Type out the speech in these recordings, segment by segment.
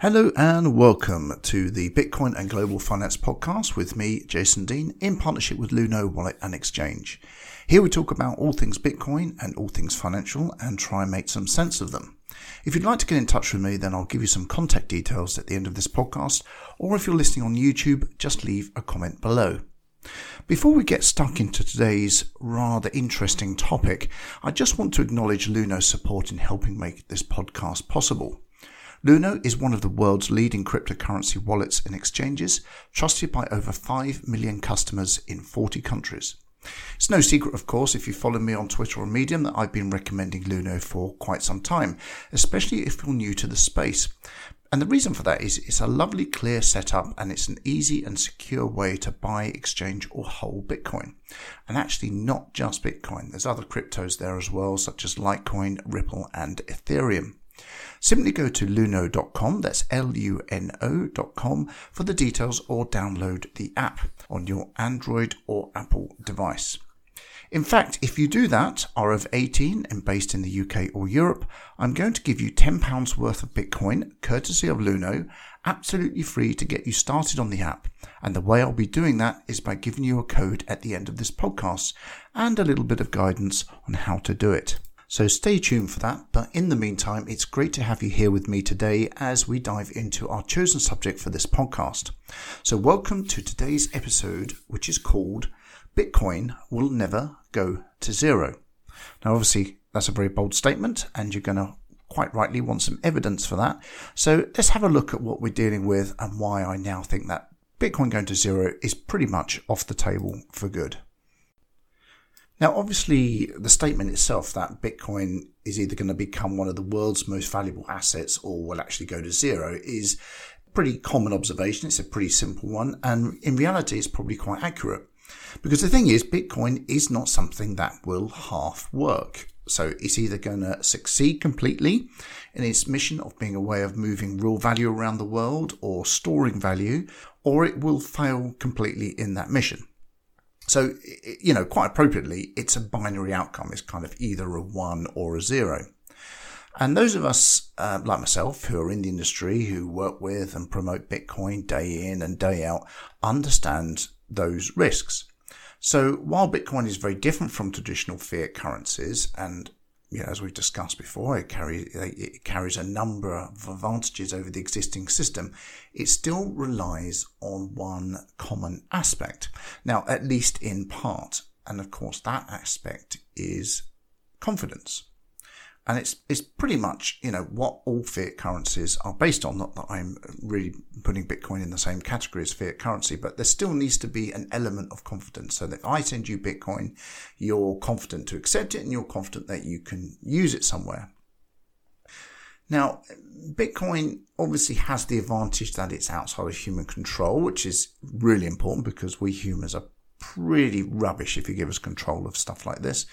Hello and welcome to the Bitcoin and Global Finance podcast with me, Jason Dean, in partnership with Luno Wallet and Exchange. Here we talk about all things Bitcoin and all things financial and try and make some sense of them. If you'd like to get in touch with me, then I'll give you some contact details at the end of this podcast, or if you're listening on YouTube, just leave a comment below. Before we get stuck into today's rather interesting topic, I just want to acknowledge Luno's support in helping make this podcast possible. Luno is one of the world's leading cryptocurrency wallets and exchanges, trusted by over 5 million customers in 40 countries. It's no secret, of course, if you follow me on Twitter or Medium, that I've been recommending Luno for quite some time, especially if you're new to the space. And the reason for that is it's a lovely, clear setup and it's an easy and secure way to buy, exchange, or hold Bitcoin. And actually, not just Bitcoin, there's other cryptos there as well, such as Litecoin, Ripple, and Ethereum. Simply go to luno.com, that's L-U-N-O.com, for the details or download the app on your Android or Apple device. In fact, if you do that, are of 18 and based in the UK or Europe, I'm going to give you £10 worth of Bitcoin, courtesy of Luno, absolutely free to get you started on the app. And the way I'll be doing that is by giving you a code at the end of this podcast and a little bit of guidance on how to do it. So stay tuned for that. But in the meantime, it's great to have you here with me today as we dive into our chosen subject for this podcast. So welcome to today's episode, which is called Bitcoin Will Never Go to Zero. Now, obviously, that's a very bold statement, and you're going to quite rightly want some evidence for that. So let's have a look at what we're dealing with and why I now think that Bitcoin going to zero is pretty much off the table for good. Now, obviously, the statement itself that Bitcoin is either going to become one of the world's most valuable assets or will actually go to zero is a pretty common observation. It's a pretty simple one. And in reality, it's probably quite accurate. Because the thing is, Bitcoin is not something that will half work. So it's either going to succeed completely in its mission of being a way of moving real value around the world or storing value, or it will fail completely in that mission. So, you know, quite appropriately, it's a binary outcome. It's kind of either a one or a zero. And those of us, uh, like myself, who are in the industry, who work with and promote Bitcoin day in and day out, understand those risks. So while Bitcoin is very different from traditional fiat currencies and you know, as we've discussed before, it, carry, it carries a number of advantages over the existing system. It still relies on one common aspect. Now, at least in part. And of course, that aspect is confidence. And it's, it's pretty much, you know, what all fiat currencies are based on. Not that I'm really putting Bitcoin in the same category as fiat currency, but there still needs to be an element of confidence. So that if I send you Bitcoin, you're confident to accept it and you're confident that you can use it somewhere. Now, Bitcoin obviously has the advantage that it's outside of human control, which is really important because we humans are pretty rubbish if you give us control of stuff like this.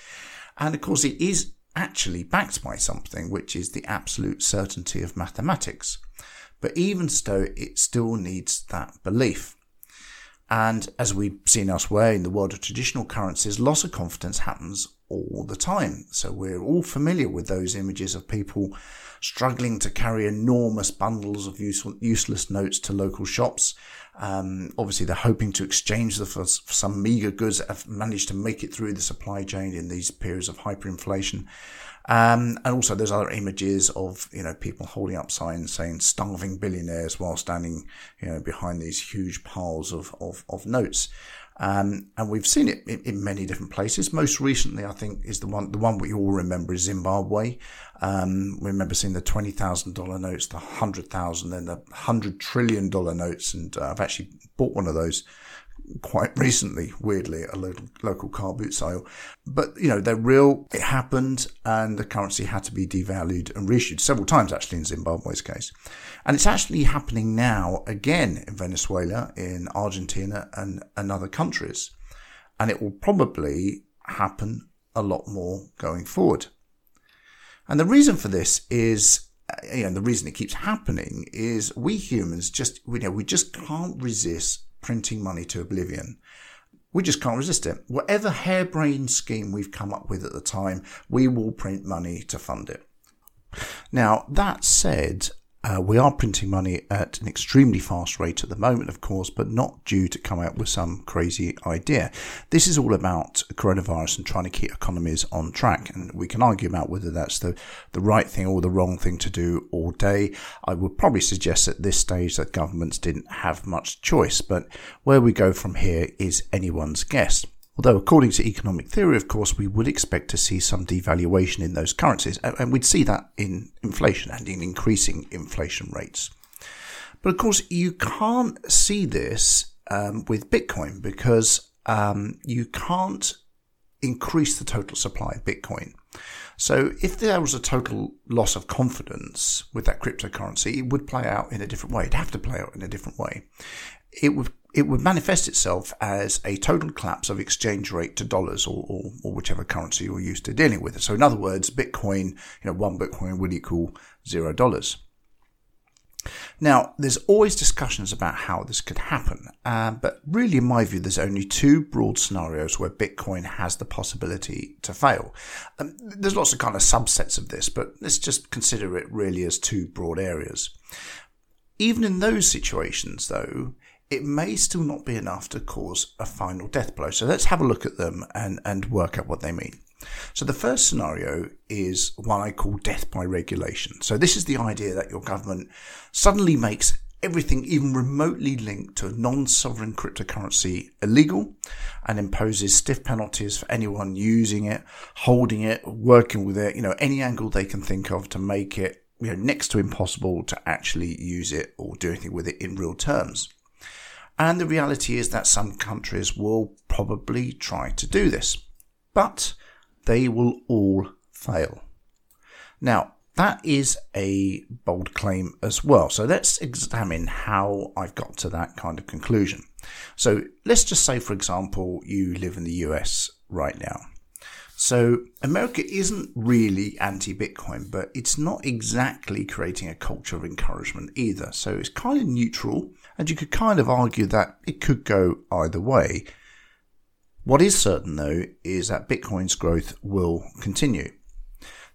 And of course, it is actually backed by something, which is the absolute certainty of mathematics. But even so, it still needs that belief. And as we've seen elsewhere in the world of traditional currencies, loss of confidence happens all the time. So we're all familiar with those images of people struggling to carry enormous bundles of useless notes to local shops. Um, obviously, they're hoping to exchange for, for some meager goods that have managed to make it through the supply chain in these periods of hyperinflation. Um, and also there's other images of, you know, people holding up signs saying starving billionaires while standing, you know, behind these huge piles of, of, of notes. Um, and we've seen it in, in, many different places. Most recently, I think, is the one the one we all remember is Zimbabwe. Um, we remember seeing the twenty thousand dollar notes, the hundred thousand, then the hundred trillion dollar notes, and uh, I've actually bought one of those quite recently, weirdly, at a local, local car boot sale. But, you know, they're real. It happened and the currency had to be devalued and reissued several times, actually, in Zimbabwe's case. And it's actually happening now again in Venezuela, in Argentina and, and other countries. And it will probably happen a lot more going forward. And the reason for this is you know, the reason it keeps happening is we humans just, you know, we just can't resist printing money to oblivion. We just can't resist it. Whatever harebrained scheme we've come up with at the time, we will print money to fund it. Now, that said, Uh, we are printing money at an extremely fast rate at the moment, of course, but not due to come out with some crazy idea. This is all about coronavirus and trying to keep economies on track. And we can argue about whether that's the, the right thing or the wrong thing to do all day. I would probably suggest at this stage that governments didn't have much choice, but where we go from here is anyone's guess. Although, according to economic theory, of course, we would expect to see some devaluation in those currencies, and we'd see that in inflation and in increasing inflation rates. But of course, you can't see this um, with Bitcoin because um, you can't increase the total supply of Bitcoin. So, if there was a total loss of confidence with that cryptocurrency, it would play out in a different way. It'd have to play out in a different way. It would it would manifest itself as a total collapse of exchange rate to dollars or, or, or, whichever currency you're used to dealing with. So in other words, Bitcoin, you know, one Bitcoin would equal zero dollars. Now, there's always discussions about how this could happen, uh, but really, in my view, there's only two broad scenarios where Bitcoin has the possibility to fail. Um, there's lots of kind of subsets of this, but let's just consider it really as two broad areas. Even in those situations, though, it may still not be enough to cause a final death blow. So let's have a look at them and, and work out what they mean. So the first scenario is one I call death by regulation. So this is the idea that your government suddenly makes everything even remotely linked to a non-sovereign cryptocurrency illegal and imposes stiff penalties for anyone using it, holding it, working with it, you know, any angle they can think of to make it you know, next to impossible to actually use it or do anything with it in real terms. And the reality is that some countries will probably try to do this, but they will all fail. Now, that is a bold claim as well. So let's examine how I've got to that kind of conclusion. So let's just say, for example, you live in the US right now. So America isn't really anti-Bitcoin, but it's not exactly creating a culture of encouragement either. So it's kind of neutral, and you could kind of argue that it could go either way. What is certain though is that Bitcoin's growth will continue.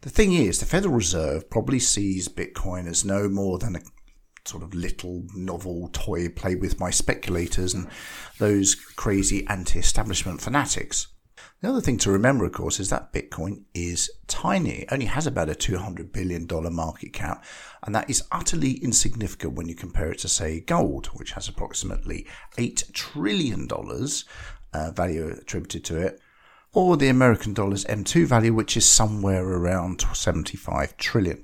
The thing is, the Federal Reserve probably sees Bitcoin as no more than a sort of little novel toy play with by speculators and those crazy anti-establishment fanatics. The other thing to remember, of course, is that Bitcoin is tiny. It only has about a $200 billion market cap, and that is utterly insignificant when you compare it to, say, gold, which has approximately $8 trillion uh, value attributed to it, or the American dollar's M2 value, which is somewhere around $75 trillion.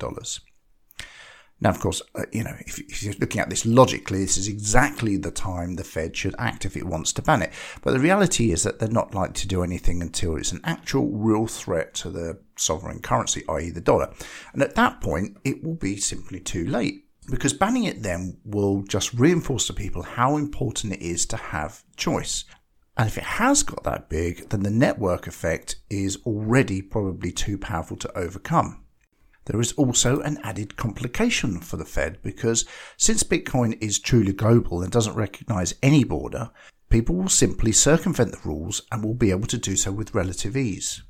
Now, of course, uh, you know, if, if, you're looking at this logically, this is exactly the time the Fed should act if it wants to ban it. But the reality is that they're not likely to do anything until it's an actual real threat to the sovereign currency, i.e. the dollar. And at that point, it will be simply too late. Because banning it then will just reinforce to people how important it is to have choice. And if it has got that big, then the network effect is already probably too powerful to overcome. There is also an added complication for the Fed because since Bitcoin is truly global and doesn't recognize any border, people will simply circumvent the rules and will be able to do so with relative ease.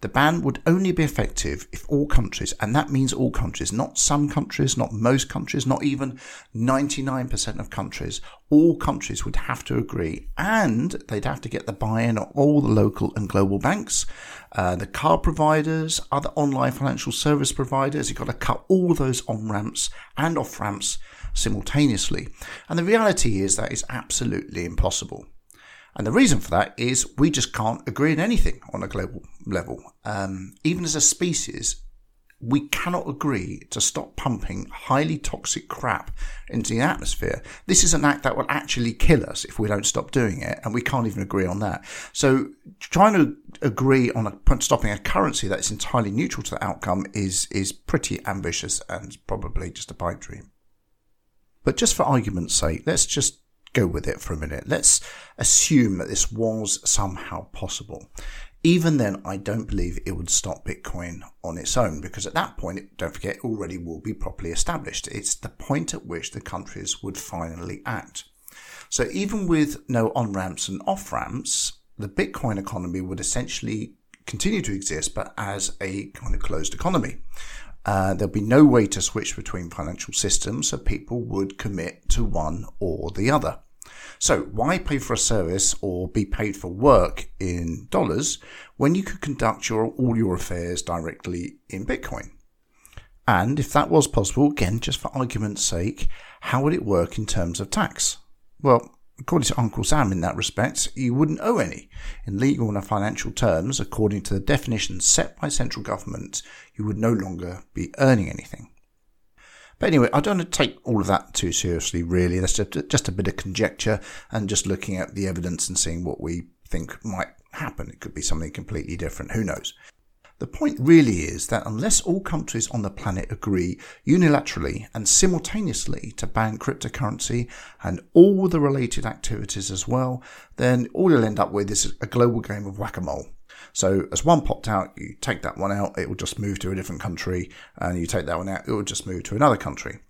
The ban would only be effective if all countries, and that means all countries, not some countries, not most countries, not even 99% of countries, all countries would have to agree and they'd have to get the buy-in of all the local and global banks, uh, the card providers, other online financial service providers. You've got to cut all those on-ramps and off-ramps simultaneously. And the reality is that is absolutely impossible. And the reason for that is we just can't agree on anything on a global level. Um, even as a species, we cannot agree to stop pumping highly toxic crap into the atmosphere. This is an act that will actually kill us if we don't stop doing it, and we can't even agree on that. So, trying to agree on a, stopping a currency that is entirely neutral to the outcome is is pretty ambitious and probably just a pipe dream. But just for argument's sake, let's just go with it for a minute. Let's assume that this was somehow possible. Even then, I don't believe it would stop Bitcoin on its own because at that point, don't forget, it already will be properly established. It's the point at which the countries would finally act. So even with no on ramps and off ramps, the Bitcoin economy would essentially continue to exist, but as a kind of closed economy. Uh, there'll be no way to switch between financial systems, so people would commit to one or the other. So why pay for a service or be paid for work in dollars when you could conduct your, all your affairs directly in Bitcoin? And if that was possible, again, just for argument's sake, how would it work in terms of tax? Well, according to Uncle Sam in that respect, you wouldn't owe any. In legal and financial terms, according to the definitions set by central government, you would no longer be earning anything. But anyway, I don't want to take all of that too seriously, really. That's just, just a bit of conjecture and just looking at the evidence and seeing what we think might happen. It could be something completely different. Who knows? The point really is that unless all countries on the planet agree unilaterally and simultaneously to ban cryptocurrency and all the related activities as well, then all you'll end up with is a global game of whack-a-mole. So as one popped out, you take that one out, it will just move to a different country, and you take that one out, it will just move to another country.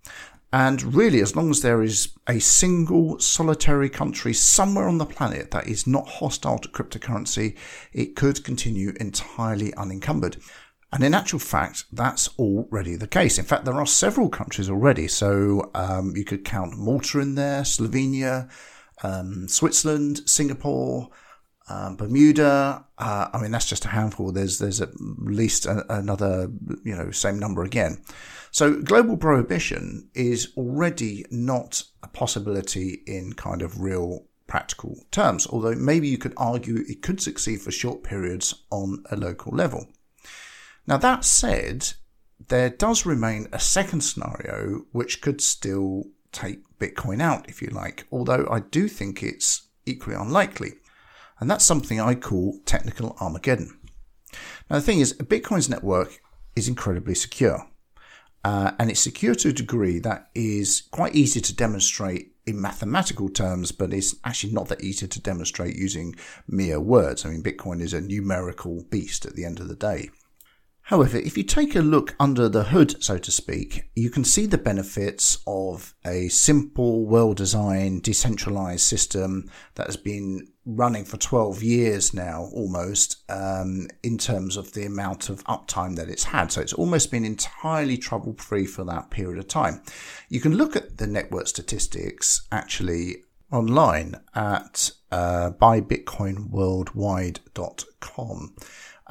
And really, as long as there is a single solitary country somewhere on the planet that is not hostile to cryptocurrency, it could continue entirely unencumbered. And in actual fact, that's already the case. In fact, there are several countries already. So um, you could count Malta in there, Slovenia, um, Switzerland, Singapore, um, Bermuda, uh, I mean that's just a handful. There's there's at least a, another you know same number again. So global prohibition is already not a possibility in kind of real practical terms. Although maybe you could argue it could succeed for short periods on a local level. Now that said, there does remain a second scenario which could still take Bitcoin out, if you like. Although I do think it's equally unlikely. And that's something I call technical Armageddon. Now, the thing is, Bitcoin's network is incredibly secure. Uh, and it's secure to a degree that is quite easy to demonstrate in mathematical terms, but it's actually not that easy to demonstrate using mere words. I mean, Bitcoin is a numerical beast at the end of the day. However, if you take a look under the hood, so to speak, you can see the benefits of a simple, well designed, decentralized system that has been running for 12 years now, almost, um, in terms of the amount of uptime that it's had. So it's almost been entirely trouble free for that period of time. You can look at the network statistics actually online at uh, buybitcoinworldwide.com.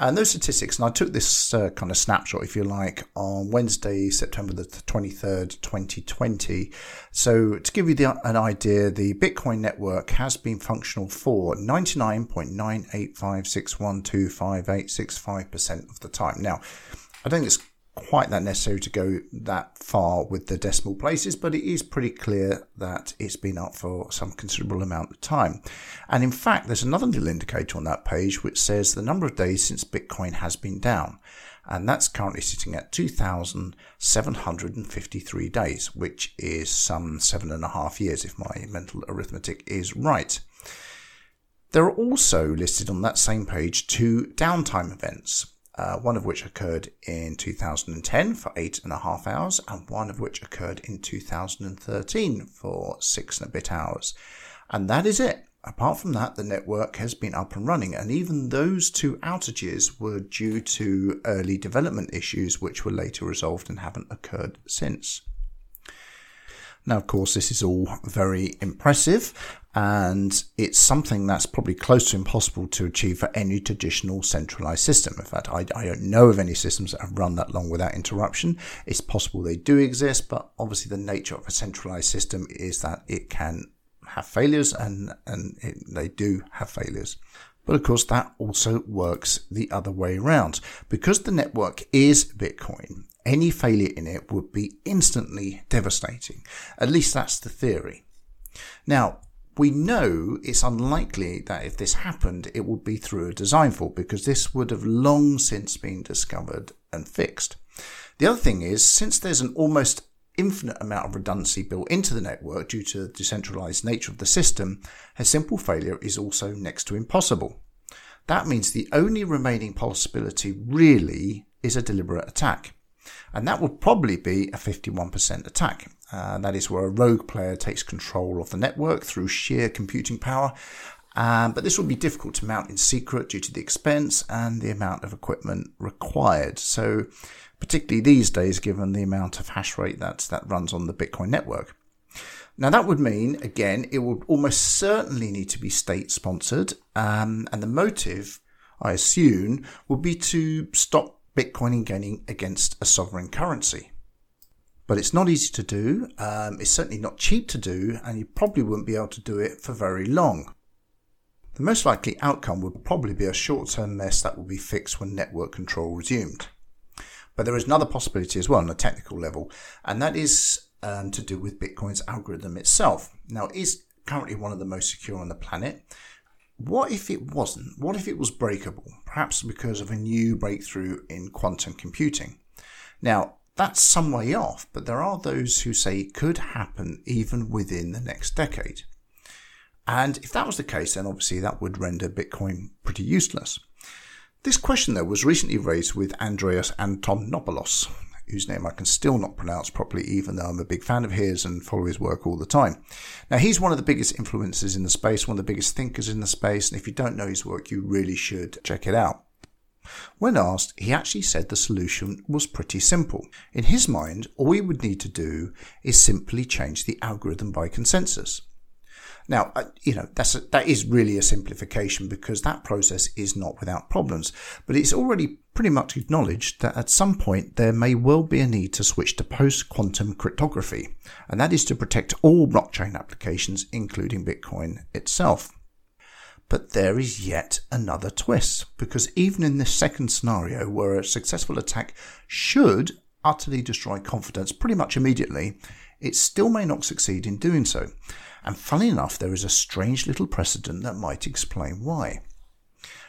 And those statistics, and I took this uh, kind of snapshot, if you like, on Wednesday, September the 23rd, 2020. So to give you the, an idea, the Bitcoin network has been functional for 99.98561258665% of the time. Now, I don't think it's quite that necessary to go that far with the decimal places, but it is pretty clear that it's been up for some considerable amount of time. And in fact, there's another little indicator on that page which says the number of days since Bitcoin has been down. And that's currently sitting at 2,753 days, which is some seven and a half years if my mental arithmetic is right. There are also listed on that same page two downtime events uh, one of which occurred in 2010 for eight and a half hours, and one of which occurred in 2013 for six and a bit hours. And that is it. Apart from that, the network has been up and running, and even those two outages were due to early development issues, which were later resolved and haven't occurred since. Now, of course, this is all very impressive and it's something that's probably close to impossible to achieve for any traditional centralized system. In fact, I, I, don't know of any systems that have run that long without interruption. It's possible they do exist, but obviously the nature of a centralized system is that it can have failures and, and it, they do have failures. But of course, that also works the other way around. Because the network is Bitcoin, any failure in it would be instantly devastating. At least that's the theory. Now, we know it's unlikely that if this happened, it would be through a design fault because this would have long since been discovered and fixed. The other thing is, since there's an almost infinite amount of redundancy built into the network due to the decentralized nature of the system, a simple failure is also next to impossible. That means the only remaining possibility really is a deliberate attack. And that would probably be a 51% attack. Uh, that is where a rogue player takes control of the network through sheer computing power Um, but this would be difficult to mount in secret due to the expense and the amount of equipment required. So, particularly these days, given the amount of hash rate that, that runs on the Bitcoin network. Now, that would mean, again, it would almost certainly need to be state sponsored. Um, and the motive, I assume, would be to stop Bitcoin gaining against a sovereign currency. But it's not easy to do, um, it's certainly not cheap to do, and you probably wouldn't be able to do it for very long. The most likely outcome would probably be a short term mess that will be fixed when network control resumed. But there is another possibility as well on a technical level, and that is um, to do with Bitcoin's algorithm itself. Now, it is currently one of the most secure on the planet. What if it wasn't? What if it was breakable? Perhaps because of a new breakthrough in quantum computing. Now, that's some way off, but there are those who say it could happen even within the next decade. And if that was the case, then obviously that would render Bitcoin pretty useless. This question, though, was recently raised with Andreas Antonopoulos, whose name I can still not pronounce properly, even though I'm a big fan of his and follow his work all the time. Now, he's one of the biggest influences in the space, one of the biggest thinkers in the space, and if you don't know his work, you really should check it out. When asked, he actually said the solution was pretty simple. In his mind, all we would need to do is simply change the algorithm by consensus. Now, uh, you know, that's a, that is really a simplification because that process is not without problems, but it's already pretty much acknowledged that at some point there may well be a need to switch to post-quantum cryptography, and that is to protect all blockchain applications, including Bitcoin itself. But there is yet another twist, because even in this second scenario, where a successful attack should utterly destroy confidence pretty much immediately, it still may not succeed in doing so. And funny enough, there is a strange little precedent that might explain why.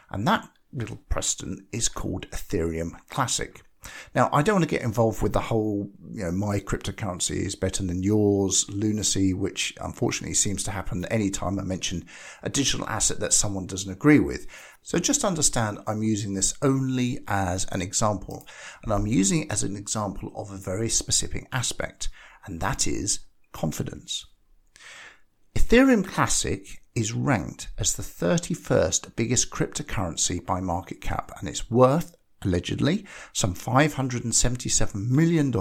And that little precedent is called Ethereum Classic. Now, I don't want to get involved with the whole, you know, my cryptocurrency is better than yours lunacy, which unfortunately seems to happen any time I mention a digital asset that someone doesn't agree with. So just understand I'm using this only as an example, and I'm using it as an example of a very specific aspect, and that is confidence. Ethereum Classic is ranked as the 31st biggest cryptocurrency by market cap and it's worth allegedly some $577 million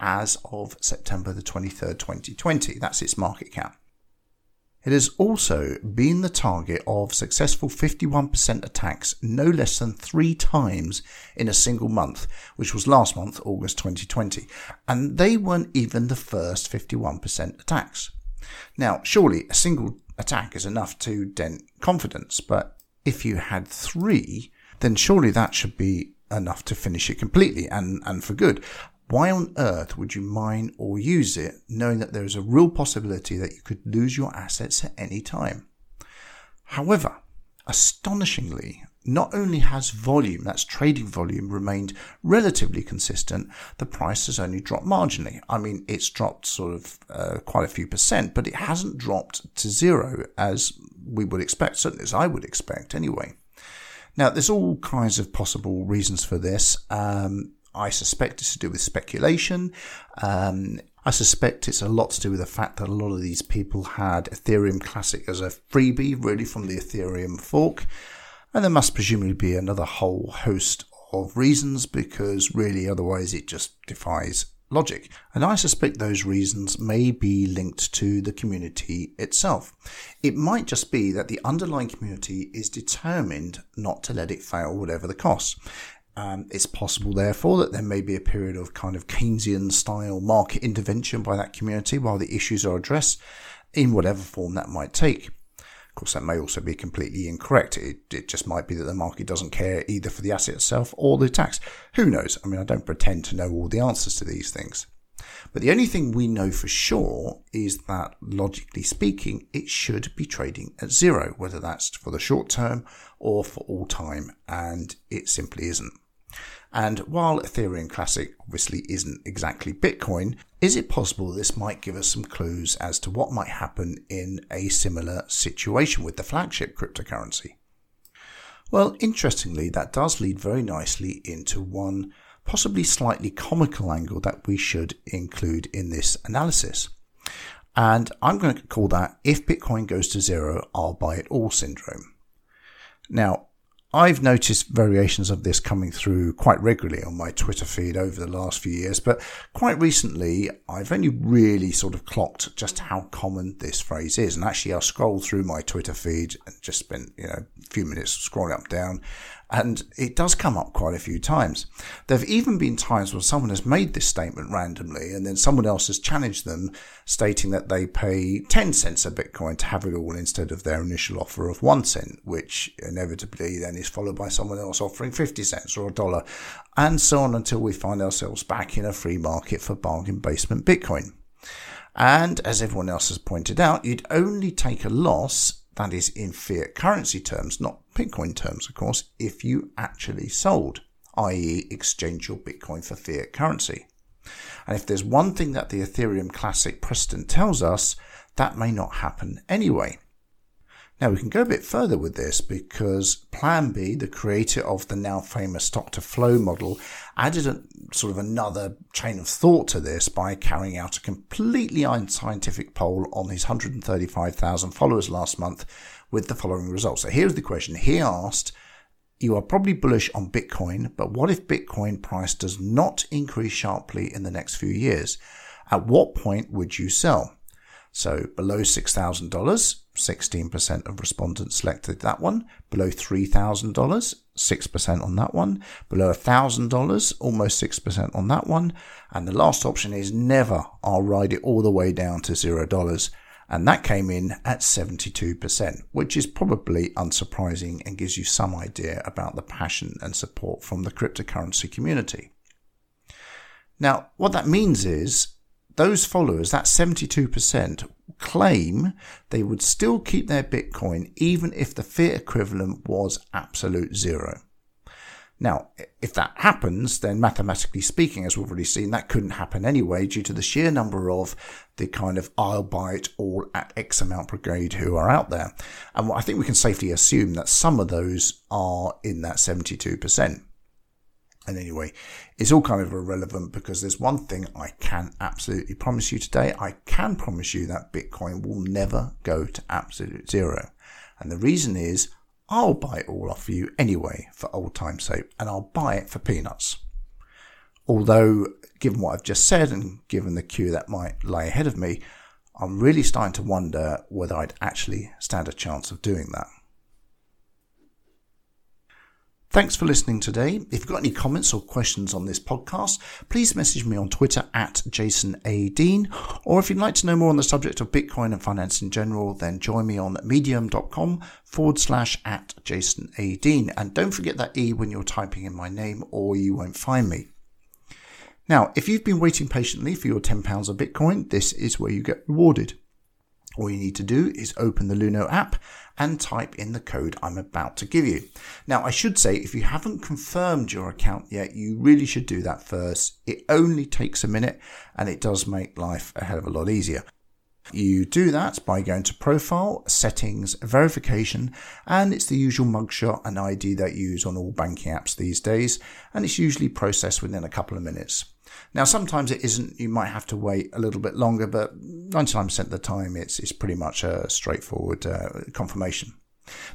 as of September the 23rd, 2020. That's its market cap. It has also been the target of successful 51% attacks no less than three times in a single month, which was last month, August 2020. And they weren't even the first 51% attacks. Now, surely a single attack is enough to dent confidence, but if you had three, then surely that should be enough to finish it completely and, and for good. Why on earth would you mine or use it knowing that there is a real possibility that you could lose your assets at any time? However, astonishingly, not only has volume, that's trading volume, remained relatively consistent, the price has only dropped marginally. I mean, it's dropped sort of uh, quite a few percent, but it hasn't dropped to zero as we would expect, certainly as I would expect anyway. Now, there's all kinds of possible reasons for this. Um, I suspect it's to do with speculation. Um, I suspect it's a lot to do with the fact that a lot of these people had Ethereum Classic as a freebie, really from the Ethereum fork. And there must presumably be another whole host of reasons because really otherwise it just defies logic. And I suspect those reasons may be linked to the community itself. It might just be that the underlying community is determined not to let it fail, whatever the cost. Um, it's possible, therefore, that there may be a period of kind of Keynesian style market intervention by that community while the issues are addressed in whatever form that might take. Of course, that may also be completely incorrect. It, it just might be that the market doesn't care either for the asset itself or the tax. Who knows? I mean, I don't pretend to know all the answers to these things. But the only thing we know for sure is that, logically speaking, it should be trading at zero, whether that's for the short term or for all time, and it simply isn't. And while Ethereum Classic obviously isn't exactly Bitcoin, is it possible this might give us some clues as to what might happen in a similar situation with the flagship cryptocurrency? Well, interestingly, that does lead very nicely into one possibly slightly comical angle that we should include in this analysis. And I'm going to call that if Bitcoin goes to zero, I'll buy it all syndrome. Now, I've noticed variations of this coming through quite regularly on my Twitter feed over the last few years, but quite recently I've only really sort of clocked just how common this phrase is. And actually, I scrolled through my Twitter feed and just spent, you know, a few minutes scrolling up down and it does come up quite a few times. There have even been times when someone has made this statement randomly and then someone else has challenged them, stating that they pay 10 cents a Bitcoin to have it all instead of their initial offer of 1 cent, which inevitably then is followed by someone else offering 50 cents or a dollar, and so on until we find ourselves back in a free market for bargain basement Bitcoin. And as everyone else has pointed out, you'd only take a loss that is in fiat currency terms, not Bitcoin terms, of course, if you actually sold, i.e., exchange your Bitcoin for fiat currency. And if there's one thing that the Ethereum Classic precedent tells us, that may not happen anyway. Now we can go a bit further with this because Plan B, the creator of the now famous stock to flow model, added a, sort of another chain of thought to this by carrying out a completely unscientific poll on his 135,000 followers last month with the following results. So here's the question. He asked, you are probably bullish on Bitcoin, but what if Bitcoin price does not increase sharply in the next few years? At what point would you sell? So below $6,000, 16% of respondents selected that one. Below $3,000, 6% on that one. Below $1,000, almost 6% on that one. And the last option is never. I'll ride it all the way down to $0. And that came in at 72%, which is probably unsurprising and gives you some idea about the passion and support from the cryptocurrency community. Now, what that means is those followers, that 72%, claim they would still keep their Bitcoin even if the fiat equivalent was absolute zero. Now, if that happens, then mathematically speaking, as we've already seen, that couldn't happen anyway due to the sheer number of the kind of I'll buy it all at X amount brigade who are out there. And I think we can safely assume that some of those are in that 72%. And anyway, it's all kind of irrelevant because there's one thing I can absolutely promise you today. I can promise you that Bitcoin will never go to absolute zero. And the reason is I'll buy it all off you anyway for old time's sake and I'll buy it for peanuts. Although, given what I've just said and given the queue that might lie ahead of me, I'm really starting to wonder whether I'd actually stand a chance of doing that. Thanks for listening today. If you've got any comments or questions on this podcast, please message me on Twitter at Jason A. Dean. Or if you'd like to know more on the subject of Bitcoin and finance in general, then join me on medium.com forward slash at Jason A. Dean. And don't forget that E when you're typing in my name or you won't find me. Now, if you've been waiting patiently for your £10 of Bitcoin, this is where you get rewarded. All you need to do is open the Luno app and type in the code I'm about to give you. Now, I should say, if you haven't confirmed your account yet, you really should do that first. It only takes a minute and it does make life a hell of a lot easier. You do that by going to Profile, Settings, Verification, and it's the usual mugshot and ID that you use on all banking apps these days, and it's usually processed within a couple of minutes. Now, sometimes it isn't, you might have to wait a little bit longer, but 99% of the time it's, it's pretty much a straightforward uh, confirmation.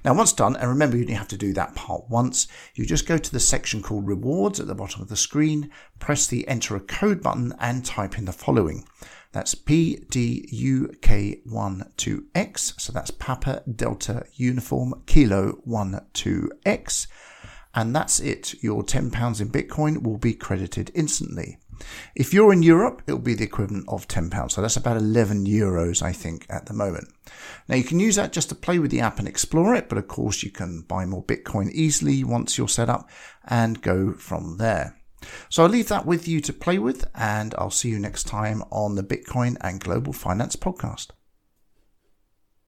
Now, once done, and remember you only have to do that part once, you just go to the section called Rewards at the bottom of the screen, press the Enter a Code button, and type in the following. That's PDUK12X, so that's Papa Delta Uniform Kilo 12X, and that's it. Your £10 in Bitcoin will be credited instantly. If you're in Europe, it'll be the equivalent of £10. So that's about 11 euros, I think, at the moment. Now you can use that just to play with the app and explore it, but of course you can buy more Bitcoin easily once you're set up and go from there. So I'll leave that with you to play with, and I'll see you next time on the Bitcoin and Global Finance podcast.